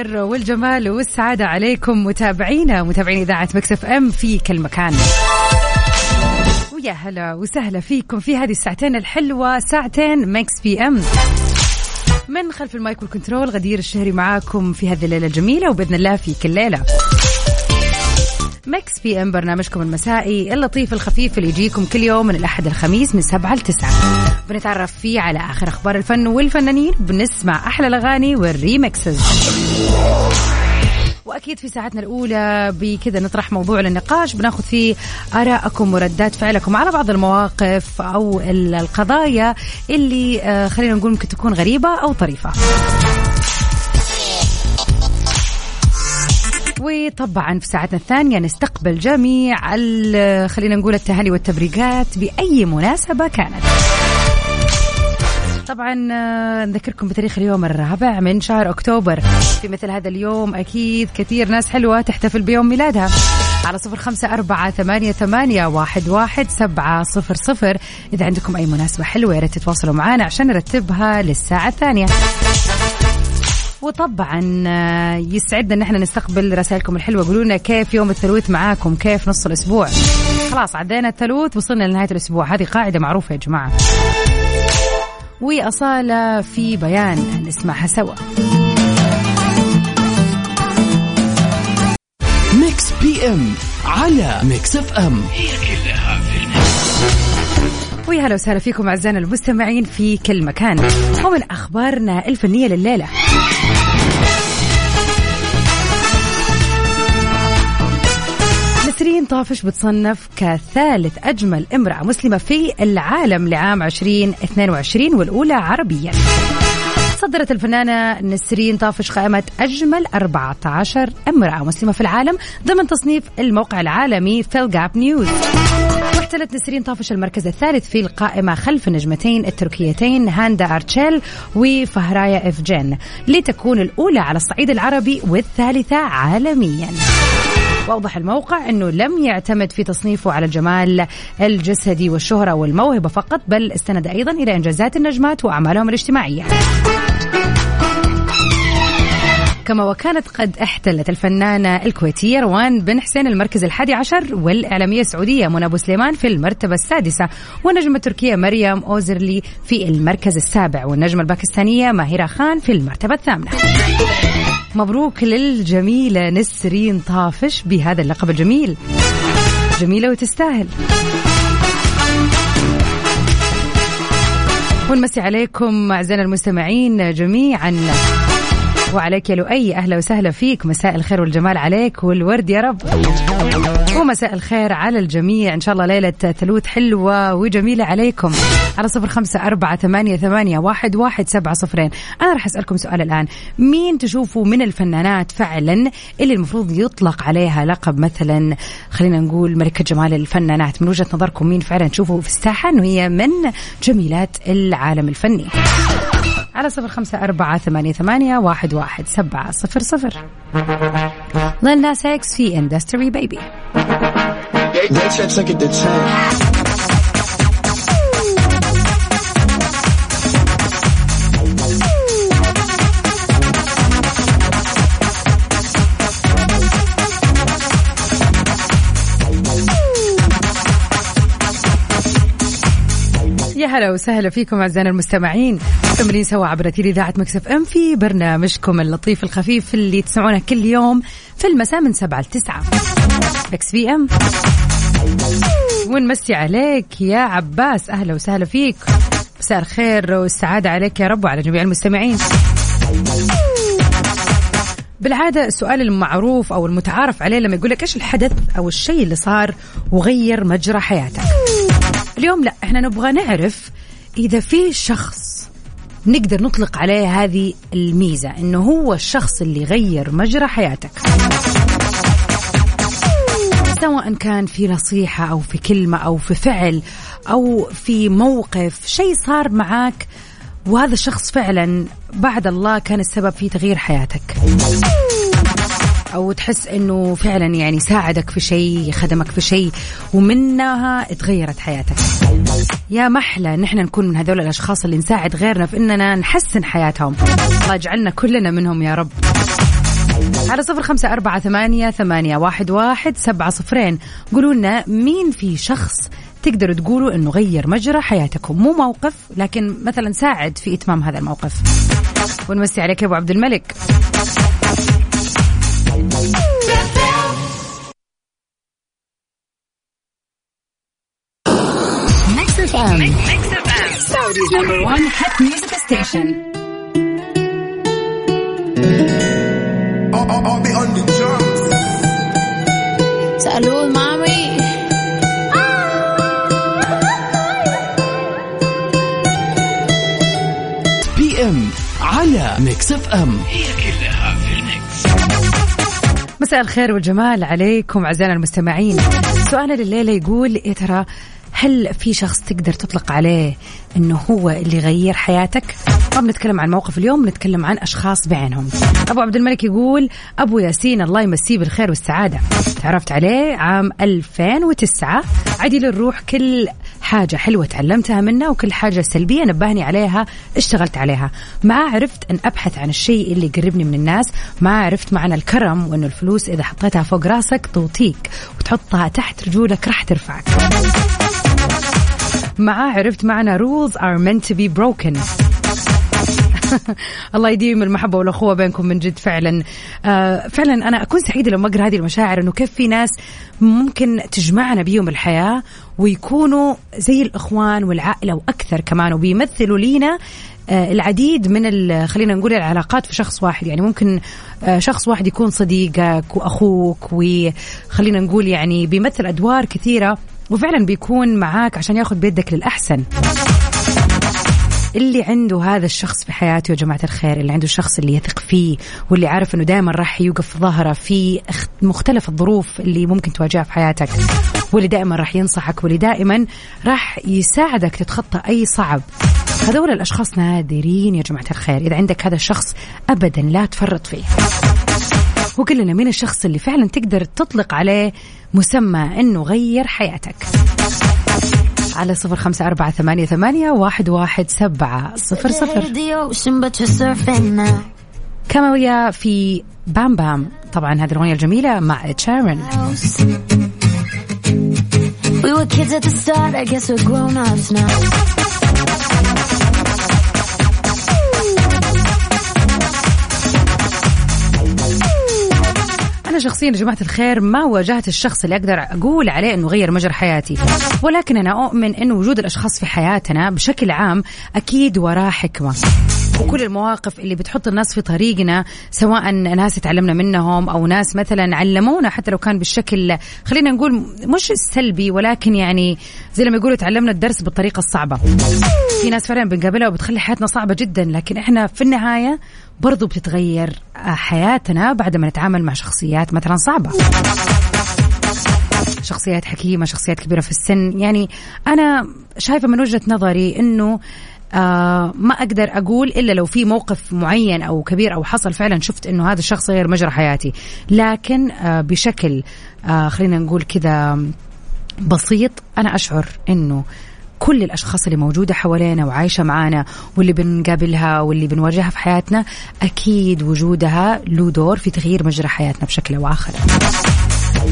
الخير والجمال والسعادة عليكم. متابعينا متابعين إذاعة ميكس أف أم في كل مكان. ويا هلا وسهلا فيكم في هذه الساعتين الحلوة ساعتين ميكس PM. من خلف المايك وال control غدير الشهري معاكم في هذه الليلة الجميلة وبإذن الله في كل ليلة. ميكس PM برنامجكم المسائي اللطيف الخفيف اللي يجيكم كل يوم من الأحد الخميس من سبعة لتسعة. بنتعرف فيه على آخر أخبار الفن والفنانين بنسمع أحلى الأغاني وال remixes وأكيد في ساعتنا الأولى بكذا نطرح موضوع للنقاش بناخذ فيه آرائكم وردات فعلكم على بعض المواقف أو ال- القضايا اللي آه، خلينا نقول ممكن تكون غريبة أو طريفة. وطبعا في ساعتنا الثانية. نستقبل جميع خلينا نقول التهاني والتبريكات بأي مناسبة كانت. طبعا آه، نذكركم بتاريخ اليوم الرابع من شهر أكتوبر. في مثل هذا اليوم أكيد كثير ناس حلوة تحتفل بيوم ميلادها. على صفر خمسة أربعة ثمانية, ثمانية واحد, واحد سبعة صفر صفر. إذا عندكم أي مناسبة حلوة يا ريت تتواصلوا معنا عشان نرتبها للساعة الثانية. وطبعا آه، يسعدنا إن إحنا نستقبل رسائلكم الحلوة. قولوا لنا كيف يوم الثلاث معاكم؟ كيف نص الأسبوع؟ خلاص عدينا الثلاث وصلنا لنهاية الأسبوع. هذه قاعدة معروفة يا جماعة. وأصالة في بيان. نسمعها سوا. ميكس PM على ميكس إف إم. هي كلها في. ويا هلا وسهلا فيكم أعزائنا المستمعين في كل مكان. ومن أخبارنا الفنية لليلة. نسرين طافش بتصنف كثالث أجمل امرأة مسلمة في العالم لعام 2022 والأولى عربيا. تصدرت الفنانة نسرين طافش قائمة أجمل 14 امرأة مسلمة في العالم ضمن تصنيف الموقع العالمي فيل جاب نيوز واحتلت نسرين طافش المركز الثالث في القائمة خلف النجمتين التركيتين هاندا أرتشيل وفهرية إفجين لتكون الأولى على الصعيد العربي والثالثة عالميا واوضح الموقع إنه لم يعتمد في تصنيفه على الجمال الجسدي والشهرة والموهبة فقط بل استند أيضا إلى إنجازات النجمات وأعمالهم الاجتماعية. كما وكانت قد احتلت الفنانة الكويتية روان بن حسين المركز الحادي عشر والإعلامية السعودية منى أبو سليمان في المرتبة السادسة والنجمة التركية مريم أوزرلي في المركز السابع والنجمة الباكستانية ماهرة خان في المرتبة الثامنة. مبروك للجميلة نسرين طافش بهذا اللقب الجميل. جميلة وتستاهل. ونمسي عليكم أعزائنا المستمعين جميعا. وعليك يا لؤي. أهلا وسهلا فيك. مساء الخير والجمال عليك والورد يا رب. ومساء الخير على الجميع. إن شاء الله ليلة ثلوث حلوة وجميلة عليكم. على صفر خمسة أربعة ثمانية, ثمانية واحد, واحد سبعة صفرين. أنا راح أسألكم سؤال الآن. مين تشوفوا من الفنانات فعلا اللي المفروض يطلق عليها لقب مثلا؟ خلينا نقول ملكة جمال الفنانات. من وجهة نظركم مين فعلا تشوفوا في الساحة؟ أنه هي من جميلات العالم الفني. على صفر خمسة أربعة ثمانية, ثمانية واحد, واحد سبعة صفر صفر. Lil Nas X في Industry Baby يا هلا وسهلا فيكم أعزائنا المستمعين. مكملين سوا عبر أثير إذاعة Mix FM في برنامجكم اللطيف الخفيف اللي تسمعونه كل يوم في المساء من 7 ل 9 Mix PM. ونمسي عليك يا عباس. أهلا وسهلا فيك. مساء الخير والسعادة عليك يا رب وعلى جميع المستمعين. بالعادة السؤال المعروف أو المتعارف عليه لما يقول لك إيش الحدث أو الشيء اللي صار وغير مجرى حياتك. اليوم لا إحنا نبغى نعرف إذا في شخص نقدر نطلق عليه هذه الميزة إنه هو الشخص اللي غير مجرى حياتك. سواء كان في نصيحة أو في كلمة أو في فعل أو في موقف شيء صار معك وهذا الشخص فعلا بعد الله كان السبب في تغيير حياتك. أو تحس إنه فعلا يعني ساعدك في شيء خدمك في شيء ومنها تغيرت حياتك. يا محلى نحن نكون من هذول الأشخاص اللي نساعد غيرنا في إننا نحسن حياتهم. الله يجعلنا كلنا منهم يا رب. على صفر خمسة أربعة ثمانية, ثمانية واحد, واحد سبعة صفرين. قولوا لنا مين في شخص تقدروا تقولوا إنه غير مجرى حياتكم؟ مو موقف لكن مثلا ساعد في إتمام هذا الموقف. ونمسي عليك يا أبو عبد الملك. Saudi's number one hit music station. I'll, I'll, I'll be on the drums. Salud, mami. PM على Mix FM هي كلها في الميكس مساء الخير والجمال عليكم أعزائنا المستمعين سؤالنا لليلة يقول يا ترى هل في شخص تقدر تطلق عليه إنه هو اللي غير حياتك؟ ما بنتكلم عن موقف اليوم بنتكلم عن أشخاص بعينهم. أبو عبد الملك يقول أبو ياسين الله يمسيه بالخير والسعادة. تعرفت عليه عام 2009 عديل الروح كل حاجة حلوة تعلمتها منه وكل حاجة سلبية نبهني عليها اشتغلت عليها. ما عرفت أن أبحث عن الشيء اللي يقربني من الناس، ما عرفت معنى الكرم وأنه الفلوس إذا حطيتها فوق راسك توطيك وتحطها تحت رجولك راح ترفعك. معاه عرفت معنى rules are meant to be broken الله يديم المحبة والأخوة بينكم من جد فعلا. آه فعلا أنا أكون سعيدة لما أقرأ هذه المشاعر أنه كيف في ناس ممكن تجمعنا بيهم الحياة ويكونوا زي الإخوان والعائلة وأكثر كمان وبيمثلوا لينا آه، العديد من خلينا نقول العلاقات في شخص واحد. يعني ممكن آه، شخص واحد يكون صديقك وأخوك وخلينا نقول يعني بيمثل أدوار كثيرة وفعلا بيكون معاك عشان ياخذ بيدك للأحسن. اللي عنده هذا الشخص في حياته يا جماعة الخير اللي عنده الشخص اللي يثق فيه واللي عارف إنه دائما راح يوقف ظهره في مختلف الظروف اللي ممكن تواجهها في حياتك. واللي دائما راح ينصحك واللي دائما راح يساعدك تتخطى أي صعب. هذول الأشخاص نادرين يا جماعة الخير. إذا عندك هذا الشخص ابدا لا تفرط فيه. وقل لنا مين الشخص اللي فعلا تقدر تطلق عليه مسمى إنه غير حياتك. على صفر خمسة أربعة ثمانية, ثمانية واحد, واحد سبعة صفر صفر. كما ويا في بام بام. طبعا هذه الأغنية الجميلة مع تشارن We were kids at the start, I guess we're grown ups now. شخصيا يا جماعة الخير ما واجهت الشخص اللي أقدر أقول عليه أنه غير مجرى حياتي. ولكن أنا أؤمن أنه وجود الأشخاص في حياتنا بشكل عام أكيد وراه حكمة. وكل المواقف اللي بتحط الناس في طريقنا سواء ناس تعلمنا منهم أو ناس مثلا علمونا حتى لو كان بالشكل خلينا نقول مش السلبي ولكن يعني زي لما يقولوا تعلمنا الدرس بالطريقة الصعبة. في ناس فعلا بنقابلها وبتخلي حياتنا صعبة جدا لكن إحنا في النهاية برضو بتتغير حياتنا بعد ما نتعامل مع شخصيات مثلا صعبة. شخصيات حكيمة شخصيات كبيرة في السن. يعني أنا شايفة من وجهة نظري أنه آه ما أقدر أقول إلا لو في موقف معين أو كبير أو حصل فعلا شفت إنه هذا الشخص غير مجرى حياتي. لكن آه بشكل آه خلينا نقول كذا بسيط أنا أشعر إنه كل الأشخاص اللي موجودة حوالينا وعايشة معانا واللي بنقابلها واللي بنواجهها في حياتنا أكيد وجودها له دور في تغيير مجرى حياتنا بشكل أو آخر.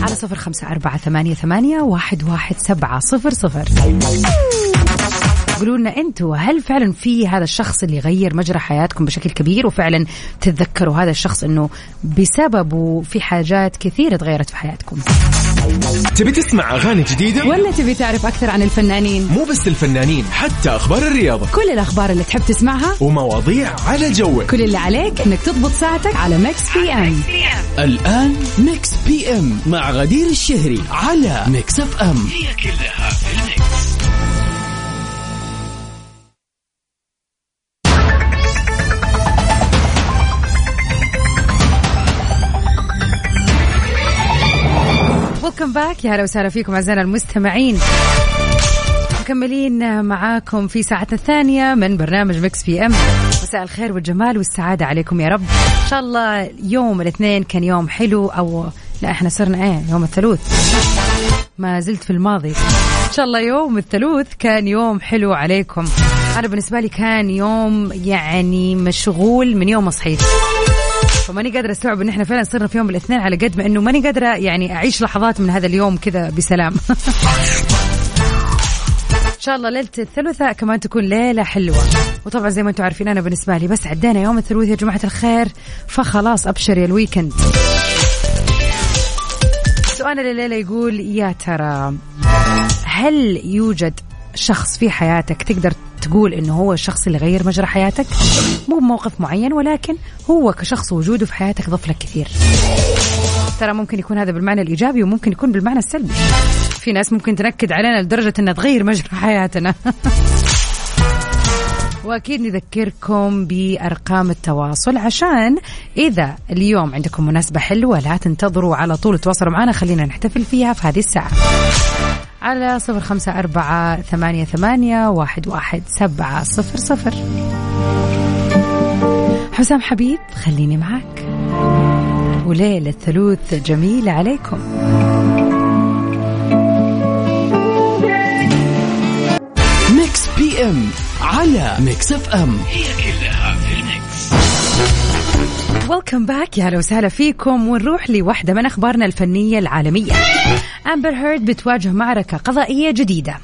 على صفر خمسة أربعة ثمانية, ثمانية واحد, واحد سبعة صفر صفر. قولوا لنا أنتم هل فعلا في هذا الشخص اللي غير مجرى حياتكم بشكل كبير وفعلا تتذكروا هذا الشخص إنه بسببه في حاجات كثيرة تغيرت في حياتكم؟ تبي تسمع أغاني جديدة؟ ولا تبي تعرف أكثر عن الفنانين؟ مو بس الفنانين حتى أخبار الرياضة. كل الأخبار اللي تحب تسمعها ومواضيع على جوك. كل اللي عليك إنك تضبط ساعتك على Mix PM. الآن Mix PM مع غدير الشهري على Mix FM. هي كلها في يا هلا وسهلا فيكم أعزائنا المستمعين. مكملين معاكم في ساعتنا الثانية من برنامج Mix PM. مساء الخير والجمال والسعادة عليكم يا رب. إن شاء الله يوم الاثنين كان يوم حلو أو لا إحنا صرنا إيه؟ يوم الثلاث. ما زلت في الماضي. إن شاء الله يوم الثلاث كان يوم حلو عليكم. أنا بالنسبة لي كان يوم يعني مشغول من يوم ما صحيت. فماني قادرة أستوعب إن إحنا فعلا صرنا في يوم الاثنين على قد ما إنه ماني قادرة يعني أعيش لحظات من هذا اليوم كذا بسلام. إن شاء الله ليلة الثلاثاء كمان تكون ليلة حلوة. وطبعا زي ما أنتم عارفين أنا بالنسبة لي بس عدينا يوم الثلاثاء يا جماعة الخير فخلاص أبشر يا الويكند. سؤال الليلة يقول يا ترى هل يوجد شخص في حياتك تقدر تقول إنه هو الشخص اللي غير مجرى حياتك مو بموقف معين ولكن هو كشخص وجوده في حياتك ضف لك كثير. ترى ممكن يكون هذا بالمعنى الإيجابي وممكن يكون بالمعنى السلبي. في ناس ممكن تنكد علينا لدرجة إنها تغير مجرى حياتنا. وأكيد نذكركم بأرقام التواصل عشان إذا اليوم عندكم مناسبة حلوة لا تنتظروا على طول تواصلوا معنا خلينا نحتفل فيها في هذه الساعة. على صفر خمسة أربعة ثمانية ثمانية واحد واحد سبعة صفر صفر. حسام حبيب خليني معاك. وليلة ثلوث جميلة عليكم. Mix PM على Mix FM. هي كلها في ال mix. Welcome back يا هلا وسهلا فيكم. ونروح لواحدة من أخبارنا الفنية العالمية. أمبر هيرد بتواجه معركة قضائية جديدة.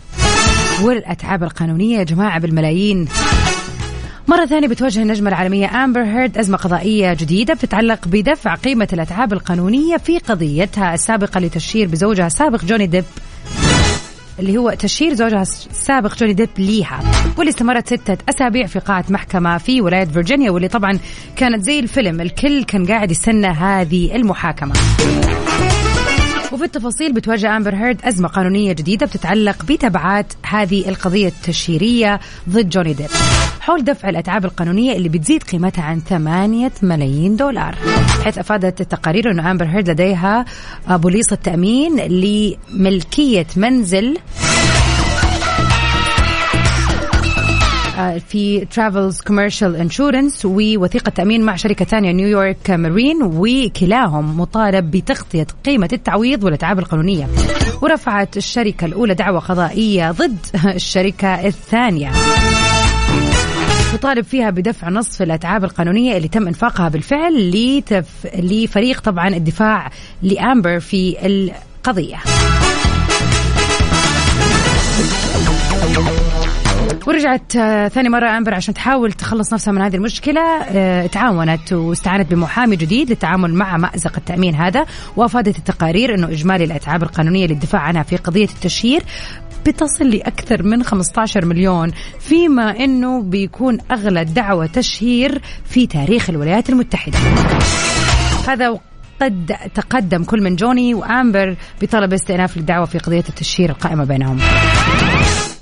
والأتعاب القانونية يا جماعة بالملايين. مرة ثانية بتواجه النجمة العالمية أمبر هيرد أزمة قضائية جديدة بتتعلق بدفع قيمة الأتعاب القانونية في قضيتها السابقة لتشهير بزوجها السابق جوني ديب اللي هو تشهير زوجها السابق جوني ديب ليها. واللي استمرت ستة أسابيع في قاعة محكمة في ولاية فيرجينيا واللي طبعا كانت زي الفيلم الكل كان قاعد يستنى هذه المحاكمة. وفي التفاصيل بتواجه أمبر هيرد أزمة قانونية جديدة بتتعلق بتبعات هذه القضية التشهيرية ضد جوني ديب. حول دفع الأتعاب القانونية اللي بتزيد قيمتها عن 8 ملايين دولار. حيث أفادت التقارير أن أمبر هيرد لديها بوليصة تأمين لملكية منزل في Travelers Commercial Insurance ووثيقة تأمين مع شركة ثانية New York Marine وكلاهم مطالب بتغطية قيمة التعويض والأتعاب القانونية. ورفعت الشركة الأولى دعوى قضائية ضد الشركة الثانية. تطالب فيها بدفع نصف الأتعاب القانونية اللي تم إنفاقها بالفعل لتف... لفريق طبعا الدفاع لأمبر في القضية. ورجعت آه، ثاني مرة أمبر عشان تحاول تخلص نفسها من هذه المشكلة آه، تعاونت واستعانت بمحامي جديد للتعامل مع مأزق التأمين هذا وأفادت التقارير أنه إجمالي الأتعاب القانونية للدفاع عنها في قضية التشهير بتصل لأكثر من 15 مليون فيما أنه بيكون أغلى دعوة تشهير في تاريخ الولايات المتحدة هذا قد تقدم كل من جوني وامبر بطلب استئناف الدعوه في قضية التشهير القائمة بينهم.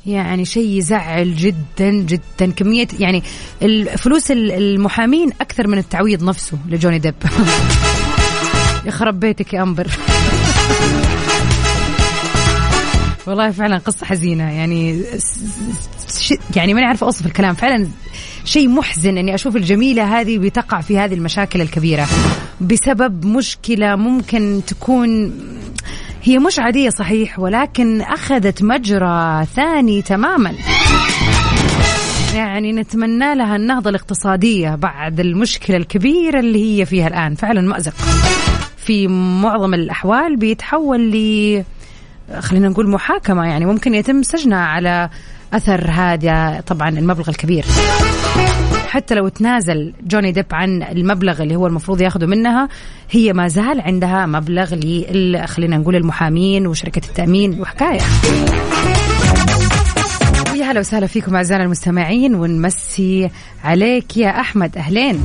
يعني شيء يزعل جدا جدا كمية يعني الفلوس المحامين أكثر من التعويض نفسه لجوني ديب. يخرب بيتك يا أمبر. والله فعلا قصة حزينة يعني يعني ماني عارفة أوصف الكلام فعلا شيء محزن إني أشوف الجميلة هذه بتقع في هذه المشاكل الكبيرة بسبب مشكلة ممكن تكون هي مش عادية صحيح ولكن أخذت مجرى ثاني تماما. يعني نتمنى لها النهضة الاقتصادية بعد المشكلة الكبيرة اللي هي فيها الآن. فعلا مأزق. في معظم الأحوال بيتحول ل خلينا نقول محاكمة يعني ممكن يتم سجنها على أثر هذا طبعا المبلغ الكبير. حتى لو تنازل جوني ديب عن المبلغ اللي هو المفروض ياخذه منها هي ما زال عندها مبلغ ل خلينا نقول المحامين وشركة التأمين وحكاية. يا هلا وسهلا فيكم أعزائنا المستمعين ونمسي عليك يا أحمد أهلين.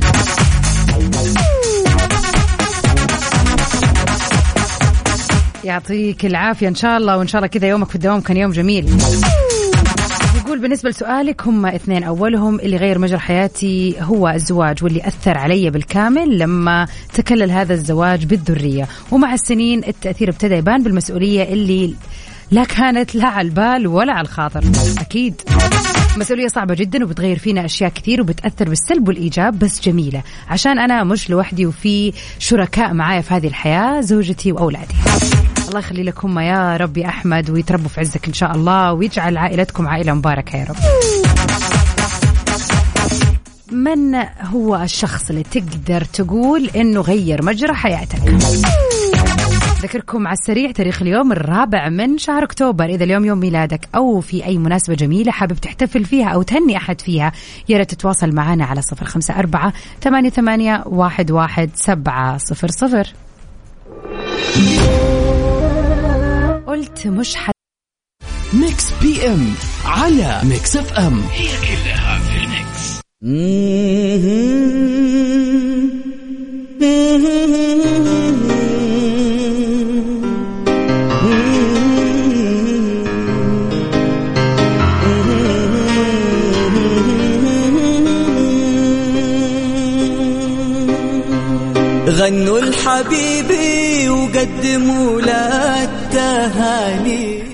يعطيك العافية إن شاء الله وإن شاء الله كذا يومك في الدوام كان يوم جميل. يقول بالنسبة لسؤالك هم اثنين. أولهم اللي غير مجرى حياتي هو الزواج واللي أثر علي بالكامل لما تكلل هذا الزواج بالذرية. ومع السنين التأثير ابتدى يبان بالمسؤولية اللي لا كانت لا على البال ولا على الخاطر. أكيد. مسؤولية صعبة جدا وبتغير فينا أشياء كثير وبتأثر بالسلب والإيجاب بس جميلة. عشان أنا مش لوحدي وفي شركاء معايا في هذه الحياة زوجتي وأولادي. الله يخلي لكم يا رب يا أحمد ويتربوا في عزك إن شاء الله ويجعل عائلتكم عائلة مباركة يا رب. من هو الشخص اللي تقدر تقول إنه غير مجرى حياتك؟ ذكركم على السريع تاريخ اليوم الرابع من شهر أكتوبر. إذا اليوم يوم ميلادك أو في أي مناسبة جميلة حابب تحتفل فيها أو تهني أحد فيها يا ريت تتواصل معنا على صفر خمسة أربعة ثمانية ثمانية واحد واحد سبعة صفر صفر. قلت مش حد Mix PM على Mix FM. هي كلها في ال mix. غنوا الحبيبي وقدموا له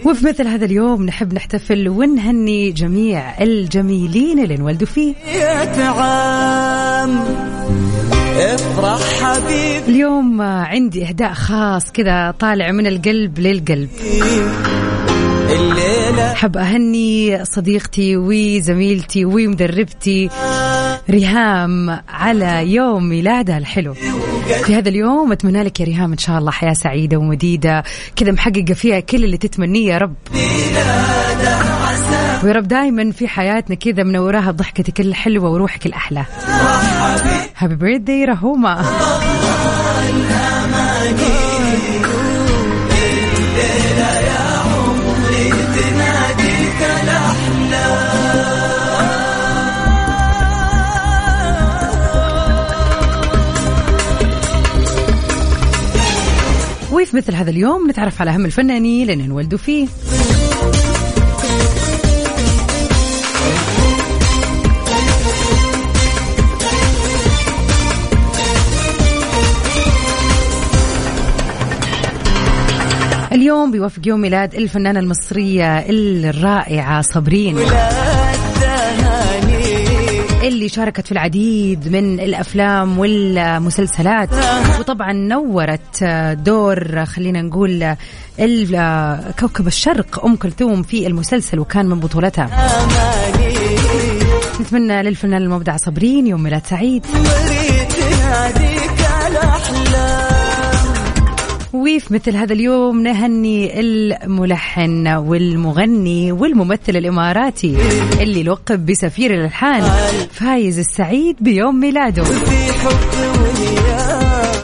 وفي مثل هذا اليوم نحب نحتفل ونهني جميع الجميلين اللي انولدوا فيه. افرح حبيبي. اليوم عندي إهداء خاص كذا طالع من القلب للقلب. الليلة. حب أهني صديقتي وزميلتي ومدربتي ريهام على يوم ميلادها الحلو. في هذا اليوم أتمنى لك يا ريهام إن شاء الله حياة سعيدة ومديدة. كذا محققة فيها كل اللي تتمنيه يا رب. ويا رب دايما في حياتنا كذا منوراها ضحكتك الحلوة وروحك الأحلى. هابي بيرثدي رهومة مثل هذا اليوم نتعرف على أهم الفنانين اللي انولدوا فيه. اليوم بيوافق يوم ميلاد الفنانة المصرية الرائعة صابرين. اللي شاركت في العديد من الأفلام والمسلسلات. وطبعا نورت دور خلينا نقول كوكب الشرق أم كلثوم في المسلسل وكان من بطولتها. نتمنى للفنان المبدع صابرين يوم ميلاد سعيد. مريت تناديك الأحلام وفي مثل هذا اليوم نهني الملحن والمغني والممثل الإماراتي اللي لقب بسفير الألحان فايز السعيد بيوم ميلاده.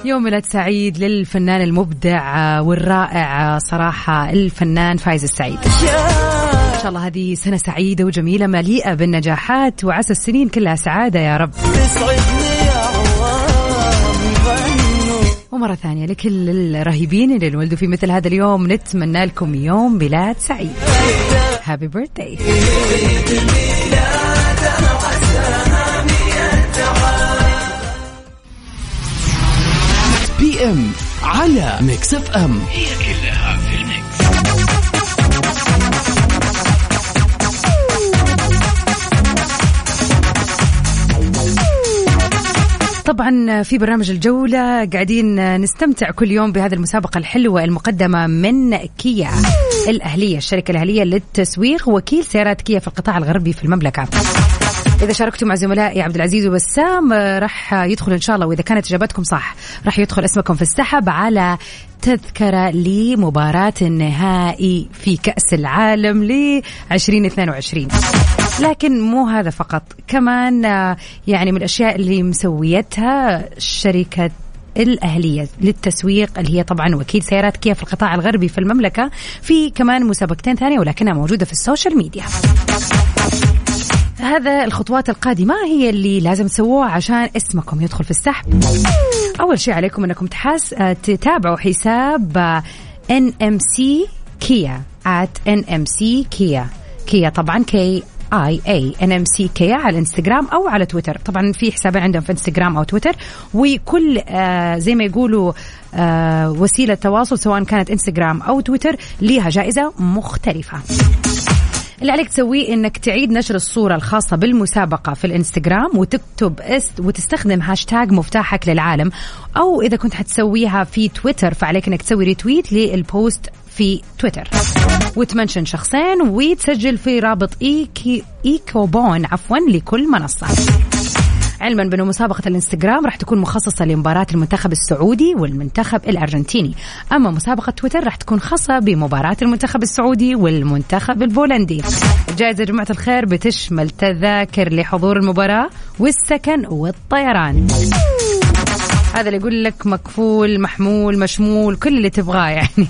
يوم ميلاد سعيد للفنان المبدع والرائع صراحة الفنان فايز السعيد. إن شاء الله هذه سنة سعيدة وجميلة مليئة بالنجاحات وعسى السنين كلها سعادة يا رب. ومرة ثانية لكل الرهيبين اللي انولدوا في مثل هذا اليوم. نتمنى لكم يوم ميلاد سعيد. Happy birthday PM على Mix FM هي كلها في ال mix. طبعا في برنامج الجولة قاعدين نستمتع كل يوم بهذه المسابقة الحلوة المقدمة من كيا الأهلية الشركة الأهلية للتسويق وكيل سيارات كيا في القطاع الغربي في المملكة. إذا شاركتوا مع زملائي عبد العزيز وبسام راح يدخل إن شاء الله وإذا كانت إجابتكم صح راح يدخل اسمكم في السحب على تذكرة لمباراة النهائي في كأس العالم ل 2022 لكن مو هذا فقط. كمان آه، يعني من الأشياء اللي مسويتها شركة الأهلية للتسويق اللي هي طبعا وكيل سيارات كيا في القطاع الغربي في المملكة في كمان مسابقتين ثانية ولكنها موجودة في ال social media. هذا الخطوات القادمة هي اللي لازم تسووها عشان اسمكم يدخل في السحب. أول شيء عليكم أنكم تحاس آه، تتابعوا حساب NMC كيا at NMC كيا كيا طبعا K I A NMC كيا على الانستغرام أو على تويتر طبعا في حسابين عندهم في انستغرام أو تويتر وكل آه زي ما يقولوا آه وسيلة تواصل سواء كانت انستغرام أو تويتر ليها جائزة مختلفة. اللي عليك تسويه إنك تعيد نشر الصورة الخاصة بالمسابقة في الإنستغرام وتكتب است وتستخدم هاشتاج مفتاحك للعالم. أو إذا كنت حتسويها في تويتر فعليك إنك تسوي retweet لل post في تويتر. وتمنشن شخصين وتسجل في رابط إيكي e-coupon عفوا لكل منصة. علما بأنه مسابقة الإنستغرام راح تكون مخصصة لمباراة المنتخب السعودي والمنتخب الأرجنتيني. أما مسابقة تويتر راح تكون خاصة بمباراة المنتخب السعودي والمنتخب البولندي. الجائزة يا جماعة الخير بتشمل تذاكر لحضور المباراة والسكن والطيران. هذا اللي يقول لك مكفول محمول مشمول كل اللي تبغاه يعني.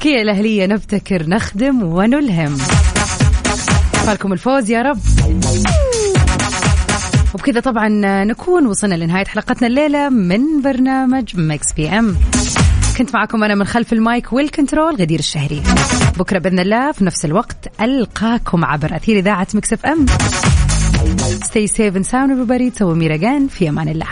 كيا الأهلية نبتكر نخدم ونلهم. فالكم الفوز يا رب. وبكذا طبعا نكون وصلنا لنهاية حلقتنا الليلة من برنامج Mix PM. كنت معكم أنا من خلف ال mic وال control غدير الشهري. بكرة بإذن الله في نفس الوقت ألقاكم عبر أثير إذاعة Mix FM. Stay safe and sound everybody. Tomorrow في أمان الله.